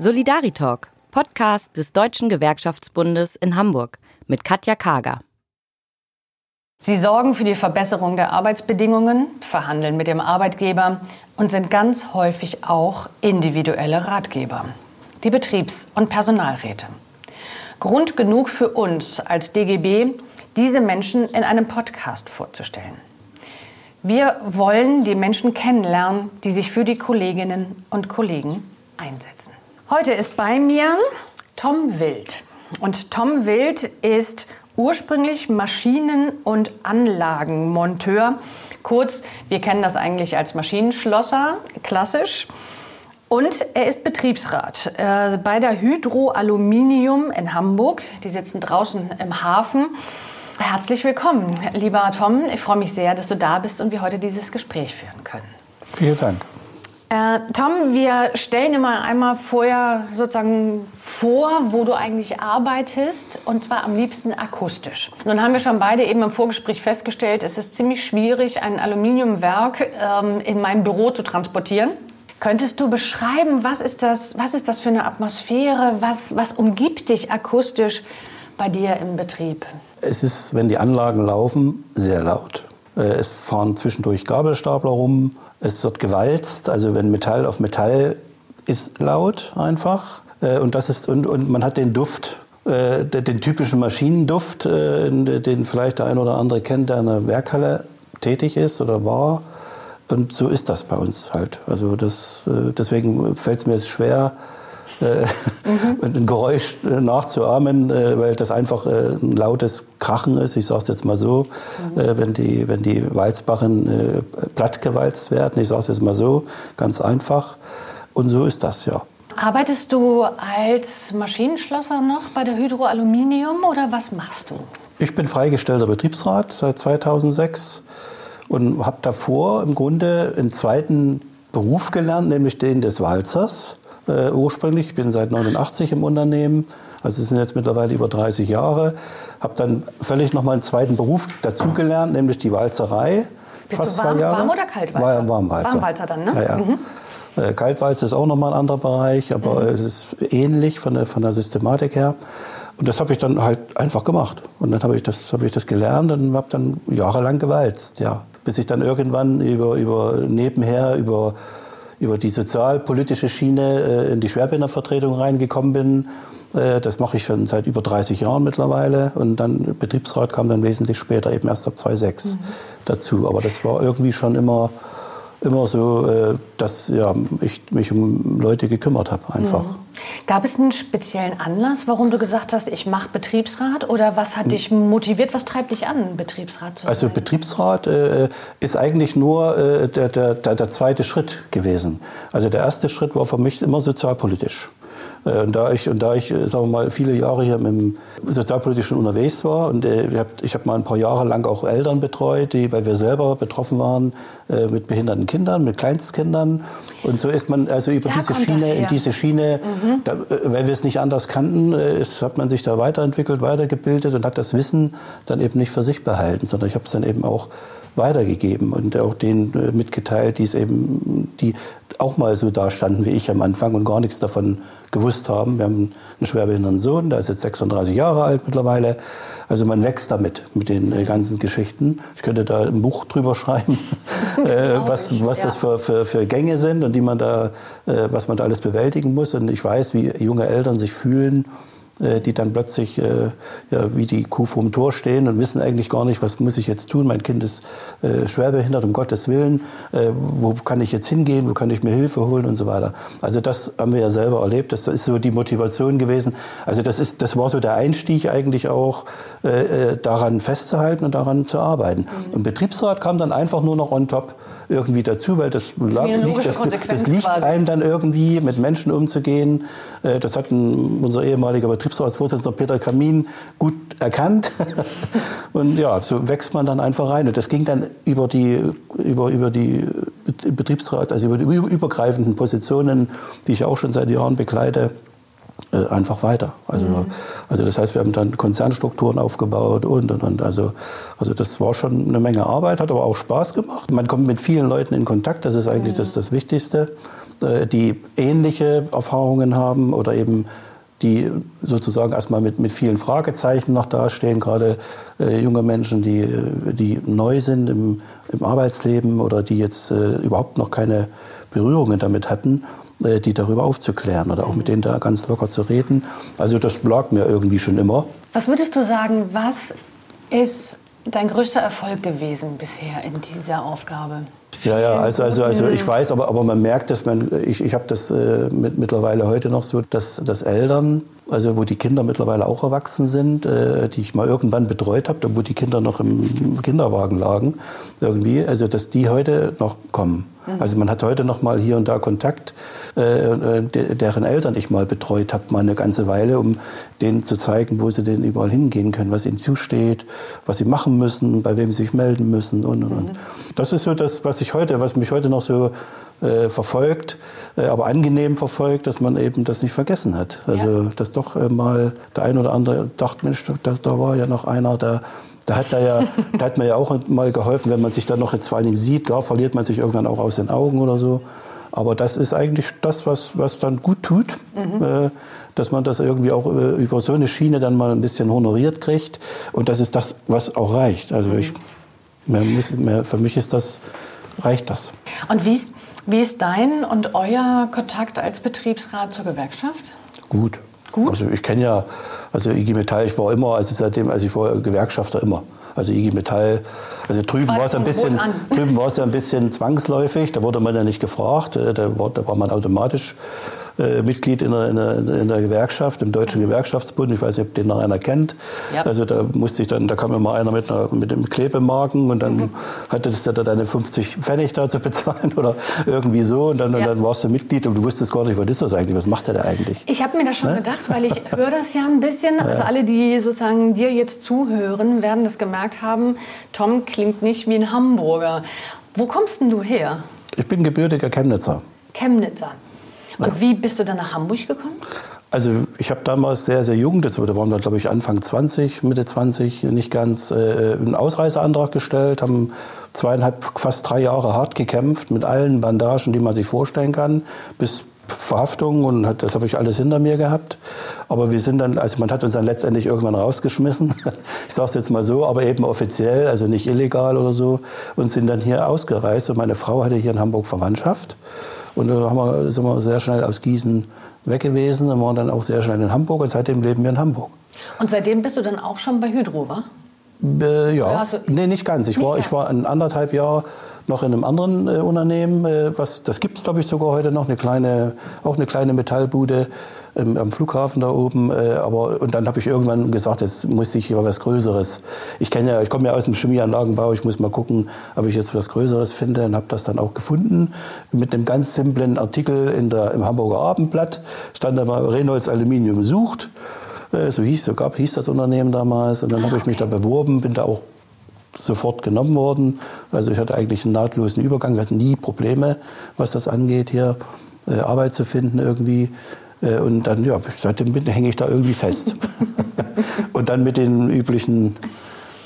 Solidaritalk, Podcast des Deutschen Gewerkschaftsbundes in Hamburg mit Katja Kager. Sie sorgen für die Verbesserung der Arbeitsbedingungen, verhandeln mit dem Arbeitgeber und sind ganz häufig auch individuelle Ratgeber, die Betriebs- und Personalräte. Grund genug für uns als DGB, diese Menschen in einem Podcast vorzustellen. Wir wollen die Menschen kennenlernen, die sich für die Kolleginnen und Kollegen einsetzen. Heute ist bei mir Tom Wild. Und Tom Wild ist ursprünglich Maschinen- und Anlagenmonteur. Kurz, wir kennen das eigentlich als Maschinenschlosser, klassisch. Und er ist Betriebsrat äh, bei der Hydro Aluminium in Hamburg. Die sitzen draußen im Hafen. Herzlich willkommen, lieber Tom. Ich freue mich sehr, dass du da bist und wir heute dieses Gespräch führen können. Vielen Dank. Äh, Tom, wir stellen immer einmal vorher sozusagen vor, wo du eigentlich arbeitest, und zwar am liebsten akustisch. Nun haben wir schon beide eben im Vorgespräch festgestellt, es ist ziemlich schwierig, ein Aluminiumwerk ähm, in mein Büro zu transportieren. Könntest du beschreiben, was ist das, was ist das für eine Atmosphäre, was, was umgibt dich akustisch bei dir im Betrieb? Es ist, wenn die Anlagen laufen, sehr laut. Äh, es fahren zwischendurch Gabelstapler rum, es wird gewalzt, also wenn Metall auf Metall ist laut einfach. Äh, und, das ist, und, und man hat den Duft, äh, den typischen Maschinenduft, den vielleicht der ein oder andere kennt, der in der Werkhalle tätig ist oder war. Und so ist das bei uns halt. Also das, deswegen fällt es mir schwer, mhm. ein Geräusch nachzuahmen, weil das einfach ein lautes Krachen ist. Ich sage es jetzt mal so, mhm. wenn die, wenn die Walzbarren plattgewalzt werden. Ich sage es jetzt mal so, ganz einfach. Und so ist das ja. Arbeitest du als Maschinenschlosser noch bei der Hydro Aluminium oder was machst du? Ich bin freigestellter Betriebsrat seit 2006 und habe davor im Grunde einen zweiten Beruf gelernt, nämlich den des Walzers äh, ursprünglich. Ich bin seit 89 im Unternehmen, also es sind jetzt mittlerweile über 30 Jahre. Habe dann völlig nochmal einen zweiten Beruf dazugelernt, nämlich die Walzerei. Bist fast du warm, zwei Jahre. warm oder Kaltwalzer? War, Warmwalzer. Warmwalzer dann, ne? Ja, ja. Mhm. Äh, Kaltwalzer ist auch nochmal ein anderer Bereich, aber mhm. es ist ähnlich von der, von der Systematik her. Und das habe ich dann halt einfach gemacht. Und dann habe ich, das, hab ich das gelernt und habe dann jahrelang gewalzt, ja. Bis ich dann irgendwann über, über nebenher, über über die sozialpolitische Schiene äh, in die Schwerbehindervertretung reingekommen bin. Äh, das mache ich schon seit über 30 Jahren mittlerweile. Und dann Betriebsrat kam dann wesentlich später, eben erst ab 2006 mhm. dazu. Aber das war irgendwie schon immer immer so, äh, dass ja, ich mich um Leute gekümmert habe einfach. Mhm. Gab es einen speziellen Anlass, warum du gesagt hast, ich mache Betriebsrat? Oder was hat dich motiviert? Was treibt dich an, Betriebsrat zu also sein? Also Betriebsrat äh, ist eigentlich nur äh, der, der, der, zweite Schritt gewesen. Also der erste Schritt war für mich immer sozialpolitisch. Äh, und da ich, und da ich sagen wir mal, viele Jahre hier im Sozialpolitischen unterwegs war und äh, ich habe hab mal ein paar Jahre lang auch Eltern betreut, die, weil wir selber betroffen waren äh, mit behinderten Kindern, mit Kleinstkindern. Und so ist man also über da diese Schiene, in diese Schiene, mhm. da, weil wir es nicht anders kannten, ist, hat man sich da weiterentwickelt, weitergebildet und hat das Wissen dann eben nicht für sich behalten, sondern ich habe es dann eben auch weitergegeben und auch denen äh, mitgeteilt, die es eben, die auch mal so dastanden wie ich am Anfang und gar nichts davon gewusst haben. Wir haben einen schwerbehinderten Sohn, der ist jetzt 36 Jahre alt mittlerweile. Also man wächst damit mit den äh, ganzen Geschichten. Ich könnte da ein Buch drüber schreiben, äh, was, was ja. das für, für, für Gänge sind und die man da, was man da alles bewältigen muss. Und ich weiß, wie junge Eltern sich fühlen, äh, die dann plötzlich äh, ja, wie die Kuh vorm Tor stehen und wissen eigentlich gar nicht, was muss ich jetzt tun. Mein Kind ist äh, schwerbehindert, um Gottes Willen. Äh, wo kann ich jetzt hingehen? Wo kann ich mir Hilfe holen und so weiter. Also das haben wir ja selber erlebt. Das ist so die Motivation gewesen. Also das, ist, das war so der Einstieg eigentlich auch, äh, äh daran festzuhalten und daran zu arbeiten. Mhm. Und Betriebsrat kam dann einfach nur noch on top irgendwie dazu, weil das, das, liegt, das, das liegt einem dann irgendwie, mit Menschen umzugehen. Äh, das hat ein, unser ehemaliger Betriebsratsvorsitzender Peter Kamin gut erkannt. Und ja, so wächst man dann einfach rein. Und das ging dann über die, über, über die Betriebsrat, also über die übergreifenden Positionen, die ich auch schon seit Jahren begleite, äh, einfach weiter. Also, mhm. also das heißt, wir haben dann Konzernstrukturen aufgebaut und und und. Also, also das war schon eine Menge Arbeit, hat aber auch Spaß gemacht. Man kommt mit vielen Leuten in Kontakt, das ist eigentlich mhm. das, das Wichtigste. äh, die ähnliche Erfahrungen haben oder eben die sozusagen erstmal mit, mit vielen Fragezeichen noch dastehen, gerade äh, junge Menschen, die, die neu sind im, im Arbeitsleben oder die jetzt äh, überhaupt noch keine Berührungen damit hatten, die darüber aufzuklären oder auch mit denen da ganz locker zu reden. Also das lag mir irgendwie schon immer. Was würdest du sagen, was ist dein größter Erfolg gewesen bisher in dieser Aufgabe? Ja, ja, also, also, also ich weiß, aber, aber man merkt, dass man, ich, ich habe das äh, mit, mittlerweile heute noch so, dass, dass Eltern, also wo die Kinder mittlerweile auch erwachsen sind, äh, die ich mal irgendwann betreut habe, wo die Kinder noch im Kinderwagen lagen, irgendwie, also dass die heute noch kommen. Mhm. Also man hat heute noch mal hier und da Kontakt äh, deren Eltern ich mal betreut habe, mal eine ganze Weile, um denen zu zeigen, wo sie denn überall hingehen können, was ihnen zusteht, was sie machen müssen, bei wem sie sich melden müssen und und und. Mhm. Das ist so das, was ich heute, was mich heute noch so äh, verfolgt, äh, aber angenehm verfolgt, dass man eben das nicht vergessen hat. Also ja. dass doch äh, mal der ein oder andere dachte, Mensch, da, da war ja noch einer, der da hat, er ja, da hat mir ja auch mal geholfen, wenn man sich dann noch jetzt vor allen Dingen sieht, klar verliert man sich irgendwann auch aus den Augen oder so. Aber das ist eigentlich das, was, was dann gut tut, mhm. äh, dass man das irgendwie auch äh, über so eine Schiene dann mal ein bisschen honoriert kriegt. Und das ist das, was auch reicht. Also ich, mehr muss, mehr, für mich ist das, reicht das. Und wie ist, wie ist dein und euer Kontakt als Betriebsrat zur Gewerkschaft? Gut. Gut? Also ich kenne ja, also IG Metall, ich war immer, also seitdem, also ich war Gewerkschafter immer. Also IG Metall, also drüben war es ein bisschen, drüben war es ja ein bisschen zwangsläufig. Da wurde man ja nicht gefragt. Äh, da war, da war man automatisch äh, Mitglied in der, in, der, in der, Gewerkschaft, im Deutschen Gewerkschaftsbund. Ich weiß nicht, ob den noch einer kennt. Ja. Also da musste ich dann, da kam immer einer mit, einer, mit dem Klebemarken und dann mhm. hatte das ja da deine 50 Pfennig da zu bezahlen oder irgendwie so. Und dann, ja. und dann warst du Mitglied und du wusstest gar nicht, was ist das eigentlich, was macht der da eigentlich? Ich habe mir das schon ne? gedacht, weil ich höre das ja ein bisschen. Also alle, die sozusagen dir jetzt zuhören, werden das gemerkt haben. Tom klingt nicht wie ein Hamburger. Wo kommst denn du her? Ich bin gebürtiger Chemnitzer. Chemnitzer. Und wie bist du dann nach Hamburg gekommen? Also ich habe damals sehr, sehr jung, das waren wir glaube ich Anfang 20, Mitte 20, nicht ganz, äh, einen Ausreiseantrag gestellt, haben zweieinhalb, fast drei Jahre hart gekämpft mit allen Bandagen, die man sich vorstellen kann, bis Verhaftung und hat, das habe ich alles hinter mir gehabt. Aber wir sind dann, also man hat uns dann letztendlich irgendwann rausgeschmissen. Ich sage es jetzt mal so, aber eben offiziell, also nicht illegal oder so, und sind dann hier ausgereist. Und meine Frau hatte hier in Hamburg Verwandtschaft. Und da haben wir, sind wir sehr schnell aus Gießen weg gewesen und waren dann auch sehr schnell in Hamburg und seitdem leben wir in Hamburg. Und seitdem bist du dann auch schon bei Hydro, wa? Äh, ja, nee, nicht ganz. Ich, nicht war, ganz. ich war ein anderthalb Jahr noch in einem anderen äh, Unternehmen, äh, was, das gibt es glaube ich sogar heute noch, eine kleine, auch eine kleine Metallbude ähm, am Flughafen da oben. Äh, aber, und dann habe ich irgendwann gesagt, jetzt muss ich hier was Größeres. Ich kenne ja, ich komme ja aus dem Chemieanlagenbau, ich muss mal gucken, ob ich jetzt was Größeres finde und habe das dann auch gefunden. Mit einem ganz simplen Artikel in der, im Hamburger Abendblatt stand da mal Reynolds Aluminium sucht. Äh, so hieß, so gab, hieß das Unternehmen damals. Und dann habe ich mich da beworben, bin da auch sofort genommen worden. Also ich hatte eigentlich einen nahtlosen Übergang, wir hatten nie Probleme, was das angeht, hier äh, Arbeit zu finden irgendwie. Äh, und dann, ja, seitdem hänge ich da irgendwie fest. und dann mit den üblichen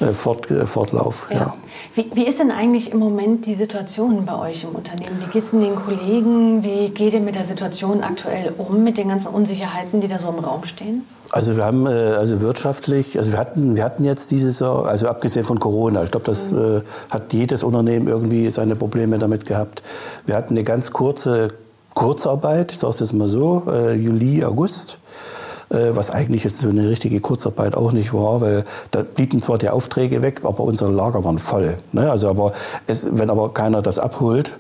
äh, Fort, äh, Fortlauf. Ja. ja. Wie, wie, ist denn eigentlich im Moment die Situation bei euch im Unternehmen? Wie geht es den Kollegen? Wie geht ihr mit der Situation aktuell um, mit den ganzen Unsicherheiten, die da so im Raum stehen? Also wir haben also wirtschaftlich, also wir hatten, wir hatten jetzt dieses Jahr, also abgesehen von Corona, ich glaube, das mhm. hat jedes Unternehmen irgendwie seine Probleme damit gehabt. Wir hatten eine ganz kurze Kurzarbeit, ich sage es jetzt mal so, äh, Juli, August, äh, was eigentlich jetzt so eine richtige Kurzarbeit auch nicht war, weil da blieben zwar die Aufträge weg, aber unsere Lager waren voll. Ne? Also aber es, wenn aber keiner das abholt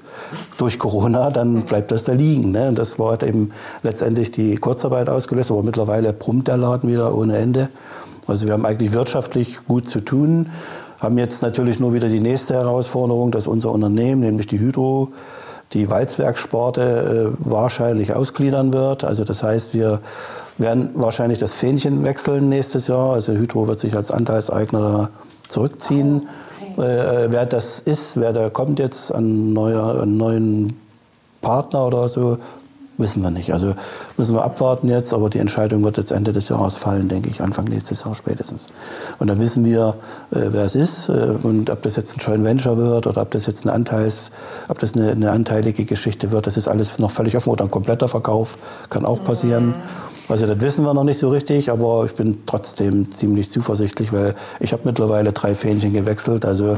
durch Corona, dann bleibt das da liegen. Ne? Und das war halt eben letztendlich die Kurzarbeit ausgelöst, aber mittlerweile brummt der Laden wieder ohne Ende. Also wir haben eigentlich wirtschaftlich gut zu tun, haben jetzt natürlich nur wieder die nächste Herausforderung, dass unser Unternehmen, nämlich die Hydro, die Walzwerksparte äh, wahrscheinlich ausgliedern wird. Also das heißt, wir werden wahrscheinlich das Fähnchen wechseln nächstes Jahr. Also Hydro wird sich als Anteilseigner da zurückziehen. Oh, okay. äh, wer das ist, wer da kommt jetzt, an neuer, an neuen Partner oder so, wissen wir nicht. Also müssen wir abwarten jetzt, aber die Entscheidung wird jetzt Ende des Jahres fallen, denke ich, Anfang nächstes Jahr spätestens. Und dann wissen wir, äh, wer es ist äh, und ob das jetzt ein Joint Venture wird oder ob das jetzt ein Anteils, ob das eine, eine anteilige Geschichte wird, das ist alles noch völlig offen oder ein kompletter Verkauf, kann auch passieren. Mhm. Also das wissen wir noch nicht so richtig, aber ich bin trotzdem ziemlich zuversichtlich, weil ich habe mittlerweile drei Fähnchen gewechselt, also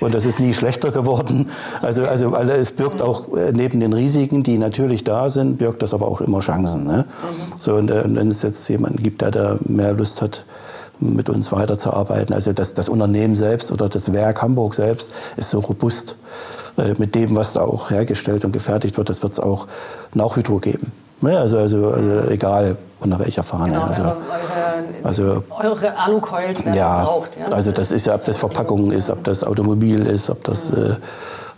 und das ist nie schlechter geworden. Also also es birgt auch äh, neben den Risiken, die natürlich da sind, birgt das aber auch immer Chancen. Ne? Mhm. So und, äh, und wenn es jetzt jemanden gibt, der da mehr Lust hat, mit uns weiterzuarbeiten. Also das, das Unternehmen selbst oder das Werk Hamburg selbst ist so robust äh, mit dem, was da auch hergestellt und gefertigt wird. Das wird es auch nach Hydro geben. Ne? Also, also, also egal unter welcher Fahne. Genau, also, eure, also, eure Alucoils werden ja, gebraucht. Ja? Also das ist ja, ob das Verpackung ist, ob das Automobil ist, ob das äh,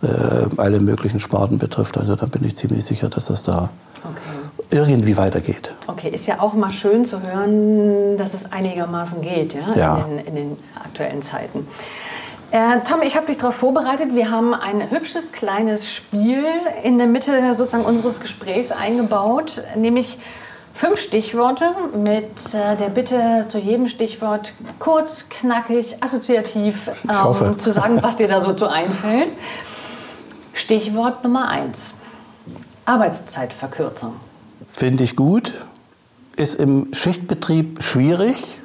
äh, alle möglichen Sparten betrifft. Also da bin ich ziemlich sicher, dass das da okay. irgendwie weitergeht. Okay, ist ja auch mal schön zu hören, dass es einigermaßen geht ja, ja. In, den, in den aktuellen Zeiten. Äh, Tom, ich habe dich darauf vorbereitet. Wir haben ein hübsches kleines Spiel in der Mitte sozusagen unseres Gesprächs eingebaut, nämlich fünf Stichworte mit äh, der Bitte zu jedem Stichwort kurz, knackig, assoziativ ähm, zu sagen, was dir da so zu einfällt. Stichwort Nummer eins: Arbeitszeitverkürzung. Finde ich gut. Ist im Schichtbetrieb schwierig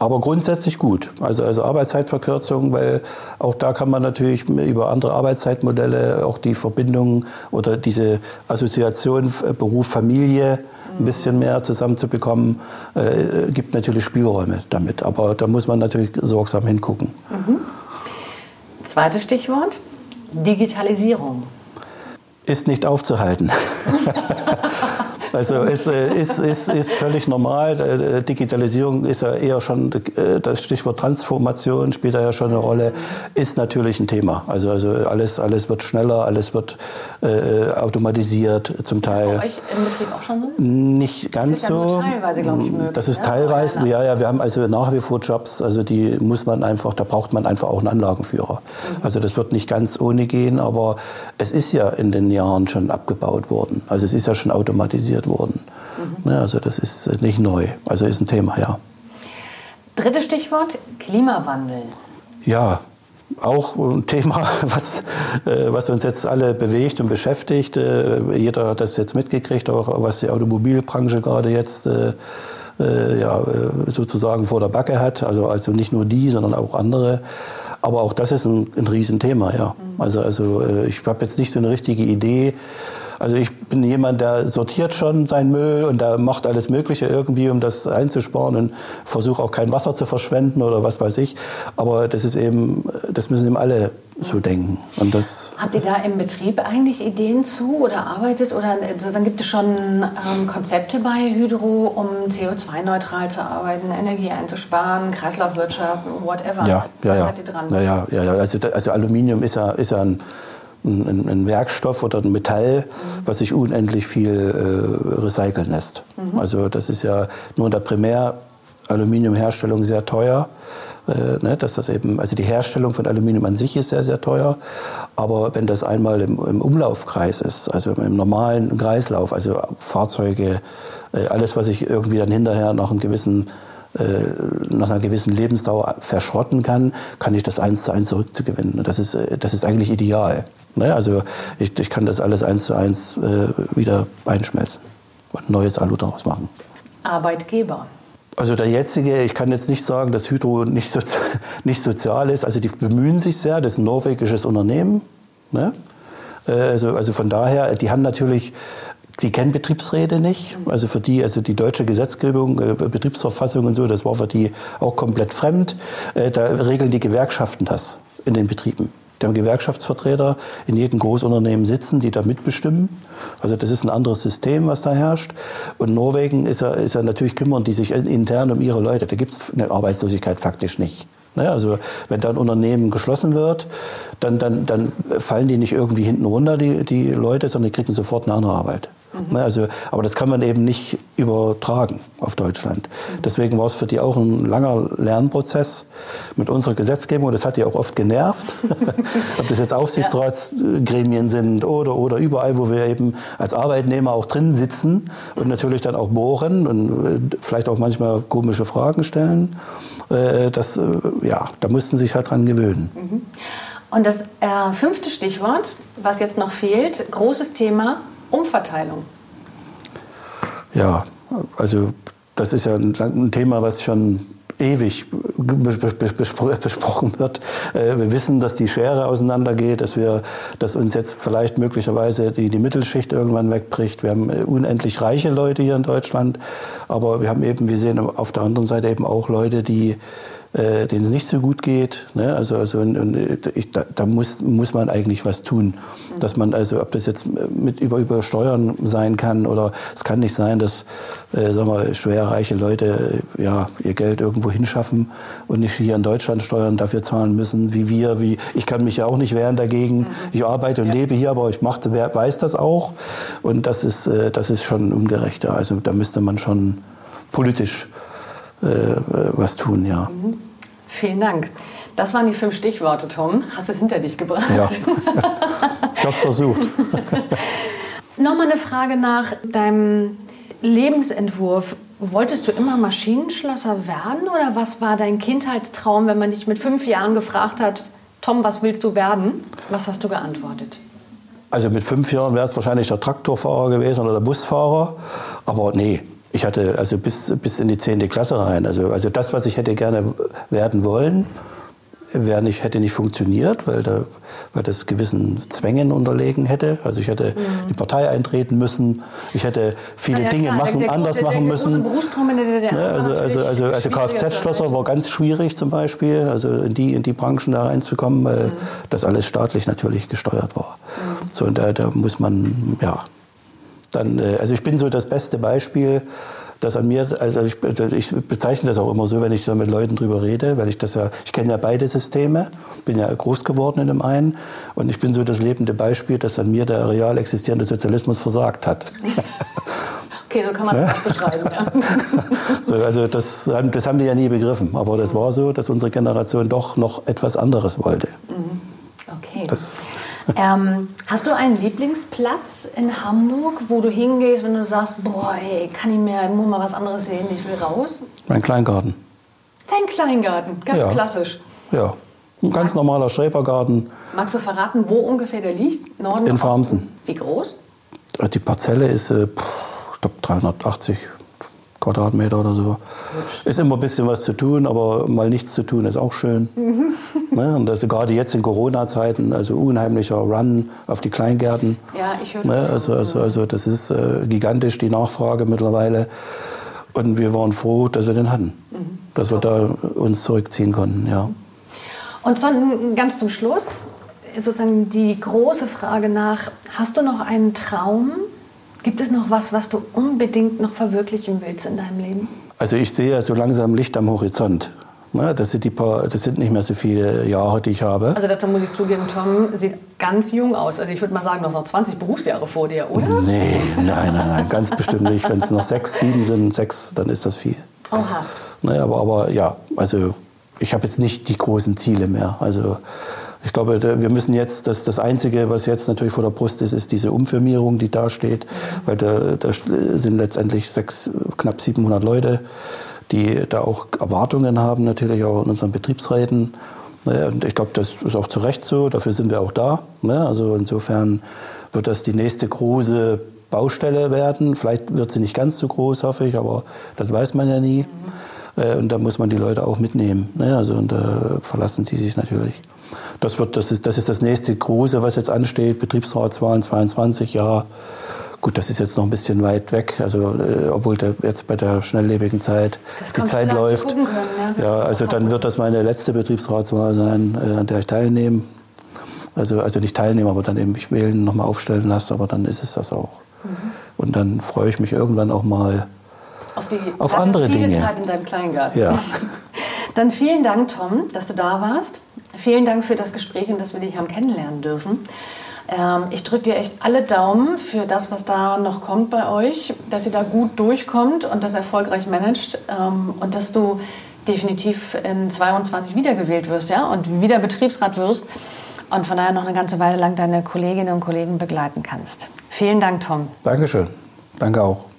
aber grundsätzlich gut. Also, also Arbeitszeitverkürzung, weil auch da kann man natürlich über andere Arbeitszeitmodelle auch die Verbindung oder diese Assoziation äh, Beruf, Familie ein bisschen mehr zusammenzubekommen, äh, gibt natürlich Spielräume damit. Aber da muss man natürlich sorgsam hingucken. Mhm. Zweites Stichwort, Digitalisierung. Ist nicht aufzuhalten. Also es äh, ist, ist, ist völlig normal. Digitalisierung ist ja eher schon, äh, das Stichwort Transformation spielt da ja schon eine Rolle, ist natürlich ein Thema. Also, also alles, alles wird schneller, alles wird äh, automatisiert zum Teil. Ist bei euch im Betrieb auch schon so? Nicht ganz das ist ja so. teilweise, glaube ich, möglich. Das ist ja? teilweise, ja, ja, wir haben also nach wie vor Jobs, also die muss man einfach, da braucht man einfach auch einen Anlagenführer. Mhm. Also das wird nicht ganz ohne gehen, aber es ist ja in den Jahren schon abgebaut worden. Also es ist ja schon automatisiert diskutiert worden. Mhm. also das ist nicht neu, also ist ein Thema, ja. Drittes Stichwort, Klimawandel. Ja, auch ein Thema, was, äh, was uns jetzt alle bewegt und beschäftigt. Äh, jeder hat das jetzt mitgekriegt, auch was die Automobilbranche gerade jetzt äh, ja, sozusagen vor der Backe hat. Also, also nicht nur die, sondern auch andere. Aber auch das ist ein, ein Riesenthema, ja. Also, also ich habe jetzt nicht so eine richtige Idee, also ich bin jemand, der sortiert schon seinen Müll und der macht alles Mögliche irgendwie, um das einzusparen und versuche auch kein Wasser zu verschwenden oder was weiß ich. Aber das ist eben, das müssen eben alle so denken. Und das, Habt ihr da im Betrieb eigentlich Ideen zu oder arbeitet oder also dann gibt es schon ähm, Konzepte bei Hydro, um CO2-neutral zu arbeiten, Energie einzusparen, Kreislaufwirtschaft, whatever? Ja, ja, ja. Seid ihr dran? Ja, ja, ja, ja. Also, also Aluminium ist ja, ist ja ein ein, ein, Werkstoff oder ein Metall, mhm. was sich unendlich viel äh, recyceln lässt. Mhm. Also das ist ja nur in der Primäraluminiumherstellung sehr teuer. Äh, ne, dass das eben, also die Herstellung von Aluminium an sich ist sehr, sehr teuer. Aber wenn das einmal im, im Umlaufkreis ist, also im normalen Kreislauf, also Fahrzeuge, äh, alles, was ich irgendwie dann hinterher nach einem gewissen nach einer gewissen Lebensdauer verschrotten kann, kann ich das eins zu eins zurückzugewinnen. Das ist, äh, das ist eigentlich ideal. Ne? Also ich, ich kann das alles eins zu eins äh, wieder einschmelzen und neues Alu daraus machen. Arbeitgeber. Also der jetzige, ich kann jetzt nicht sagen, dass Hydro nicht, sozi nicht sozial ist. Also die bemühen sich sehr, das ist ein norwegisches Unternehmen. Ne? Also, also von daher, die haben natürlich die kennen Betriebsräte nicht. Also für die, also die deutsche Gesetzgebung, äh, Betriebsverfassung und so, das war für die auch komplett fremd. Äh, da regeln die Gewerkschaften das in den Betrieben. Die haben Gewerkschaftsvertreter in jedem Großunternehmen sitzen, die da mitbestimmen. Also das ist ein anderes System, was da herrscht. Und Norwegen ist ja, ist ja natürlich kümmern die sich intern um ihre Leute. Da gibt es eine Arbeitslosigkeit faktisch nicht. Ne? Also wenn da ein Unternehmen geschlossen wird, dann, dann, dann fallen die nicht irgendwie hinten runter, die, die Leute, sondern die kriegen sofort eine andere Arbeit. Mhm. Also, aber das kann man eben nicht übertragen auf Deutschland. Deswegen war es für die auch ein langer Lernprozess mit unserer Gesetzgebung. Das hat die auch oft genervt. Ob das jetzt Aufsichtsratsgremien sind oder, oder überall, wo wir eben als Arbeitnehmer auch drin sitzen und natürlich dann auch bohren und äh, vielleicht auch manchmal komische Fragen stellen. Äh, das, äh, ja, da mussten sich halt dran gewöhnen. Mhm. Und das äh, fünfte Stichwort, was jetzt noch fehlt, großes Thema, Umverteilung. Ja, also das ist ja ein, Thema, was schon ewig besprochen wird. Äh, wir wissen, dass die Schere auseinandergeht, dass wir, dass uns jetzt vielleicht möglicherweise die, die Mittelschicht irgendwann wegbricht. Wir haben äh, unendlich reiche Leute hier in Deutschland, aber wir haben eben, wir sehen auf der anderen Seite eben auch Leute, die äh, denen es nicht so gut geht. Ne? Also, also und, und ich, da, da, muss, muss man eigentlich was tun. Dass man also, ob das jetzt mit über, über Steuern sein kann oder es kann nicht sein, dass äh, sagen wir, schwerreiche Leute ja, ihr Geld irgendwo hinschaffen und nicht hier in Deutschland Steuern dafür zahlen müssen, wie wir. Wie, ich kann mich ja auch nicht wehren dagegen. Mhm. Ich arbeite und ja. lebe hier, aber ich machte, wer weiß das auch. Und das ist, äh, das ist schon ungerechter. Also da müsste man schon politisch äh, was tun, ja. Mhm. Vielen Dank. Das waren die fünf Stichworte, Tom. Hast du es hinter dich gebracht? Ja, ich habe es versucht. Nochmal eine Frage nach deinem Lebensentwurf. Wolltest du immer Maschinenschlosser werden oder was war dein Kindheitstraum, wenn man dich mit fünf Jahren gefragt hat, Tom, was willst du werden? Was hast du geantwortet? Also mit fünf Jahren wäre es wahrscheinlich der Traktorfahrer gewesen oder der Busfahrer. Aber nee, ich hatte also bis, bis in die 10. Klasse rein. Also, also das, was ich hätte gerne werden wollen, wäre nicht, hätte nicht funktioniert, weil, da, weil das gewissen Zwängen unterlegen hätte. Also ich hätte mhm. die Partei eintreten müssen, ich hätte viele ja, Dinge klar, machen, der, anders der, machen der, müssen. Ja, also also, also, also Kfz-Schlosser war ganz schwierig zum Beispiel, also in die, in die Branchen da reinzukommen, weil mhm. das alles staatlich natürlich gesteuert war. Mhm. So, und da, da muss man, ja, dann, äh, also ich bin so das beste Beispiel, dass an mir, also ich, ich, bezeichne das auch immer so, wenn ich da mit Leuten drüber rede, weil ich das ja, ich kenne ja beide Systeme, bin ja groß geworden in dem einen und ich bin so das lebende Beispiel, dass an mir der real existierende Sozialismus versagt hat. Okay, so kann man das auch beschreiben. Ja. so, also das, das haben wir ja nie begriffen, aber das war so, dass unsere Generation doch noch etwas anderes wollte. Mhm. Okay. Das, ähm, hast du einen Lieblingsplatz in Hamburg, wo du hingehst, wenn du sagst, boah, ey, kann ich mir, muss mal was anderes sehen, ich will raus? Mein Kleingarten. Dein Kleingarten, ganz ja. klassisch. Ja, ein ganz normaler Schrebergarten. Magst du verraten, wo ungefähr der liegt? Norden in Farmsen. Wie groß? Die Parzelle ist, äh, ich glaube, 380 Quadratmeter oder so. Ist immer ein bisschen was zu tun, aber mal nichts zu tun ist auch schön. Ne? Und das gerade jetzt in Corona-Zeiten, also unheimlicher Run auf die Kleingärten. Ja, ich höre ne? also, also, also das ist äh, gigantisch, die Nachfrage mittlerweile. Und wir waren froh, dass wir den hatten. Mhm. Dass wir da uns zurückziehen konnten, ja. Und dann ganz zum Schluss sozusagen die große Frage nach, hast du noch einen Traum, Gibt es noch was, was du unbedingt noch verwirklichen willst in deinem Leben? Also ich sehe so langsam Licht am Horizont. Das sind, die paar, das sind nicht mehr so viele Jahre, die ich habe. Also dazu muss ich zugeben, Tom sieht ganz jung aus. Also ich würde mal sagen, du hast noch 20 Berufsjahre vor dir, oder? Nee, nein, nein, nein, ganz bestimmt nicht. Wenn es noch sechs, sieben sind, sechs, dann ist das viel. Oha. Naja, aber, aber ja, also ich habe jetzt nicht die großen Ziele mehr. Also ich glaube, wir müssen jetzt, das, das Einzige, was jetzt natürlich vor der Brust ist, ist diese Umfirmierung, die da steht, weil da, da sind letztendlich sechs, knapp 700 Leute, die da auch Erwartungen haben, natürlich auch in unseren Betriebsräten. Und ich glaube, das ist auch zu Recht so, dafür sind wir auch da. Ne? Also insofern wird das die nächste große Baustelle werden. Vielleicht wird sie nicht ganz so groß, hoffe ich, aber das weiß man ja nie. Äh, und da muss man die Leute auch mitnehmen. Ne? Also und da verlassen die sich natürlich. Das, wird, das, ist, das ist das nächste Große, was jetzt ansteht. Betriebsratswahlen 22, ja. Gut, das ist jetzt noch ein bisschen weit weg, also äh, obwohl der, jetzt bei der schnelllebigen Zeit die Zeit läuft. Können, ja, ja also dann wird das meine letzte Betriebsratswahl sein, äh, an der ich teilnehme. Also, also nicht teilnehme, aber dann eben mich wählen, nochmal aufstellen lasse, aber dann ist es das auch. Mhm. Und dann freue ich mich irgendwann auch mal auf, die, auf andere Dinge. Zeit in deinem Kleingarten. Ja. dann vielen Dank, Tom, dass du da warst. Vielen Dank für das Gespräch und dass wir dich haben kennenlernen dürfen. Ähm, ich drücke dir echt alle Daumen für das, was da noch kommt bei euch, dass ihr da gut durchkommt und das erfolgreich managt ähm, und dass du definitiv in 22 wiedergewählt wirst ja, und wieder Betriebsrat wirst und von daher noch eine ganze Weile lang deine Kolleginnen und Kollegen begleiten kannst. Vielen Dank, Tom. Dankeschön. Danke auch.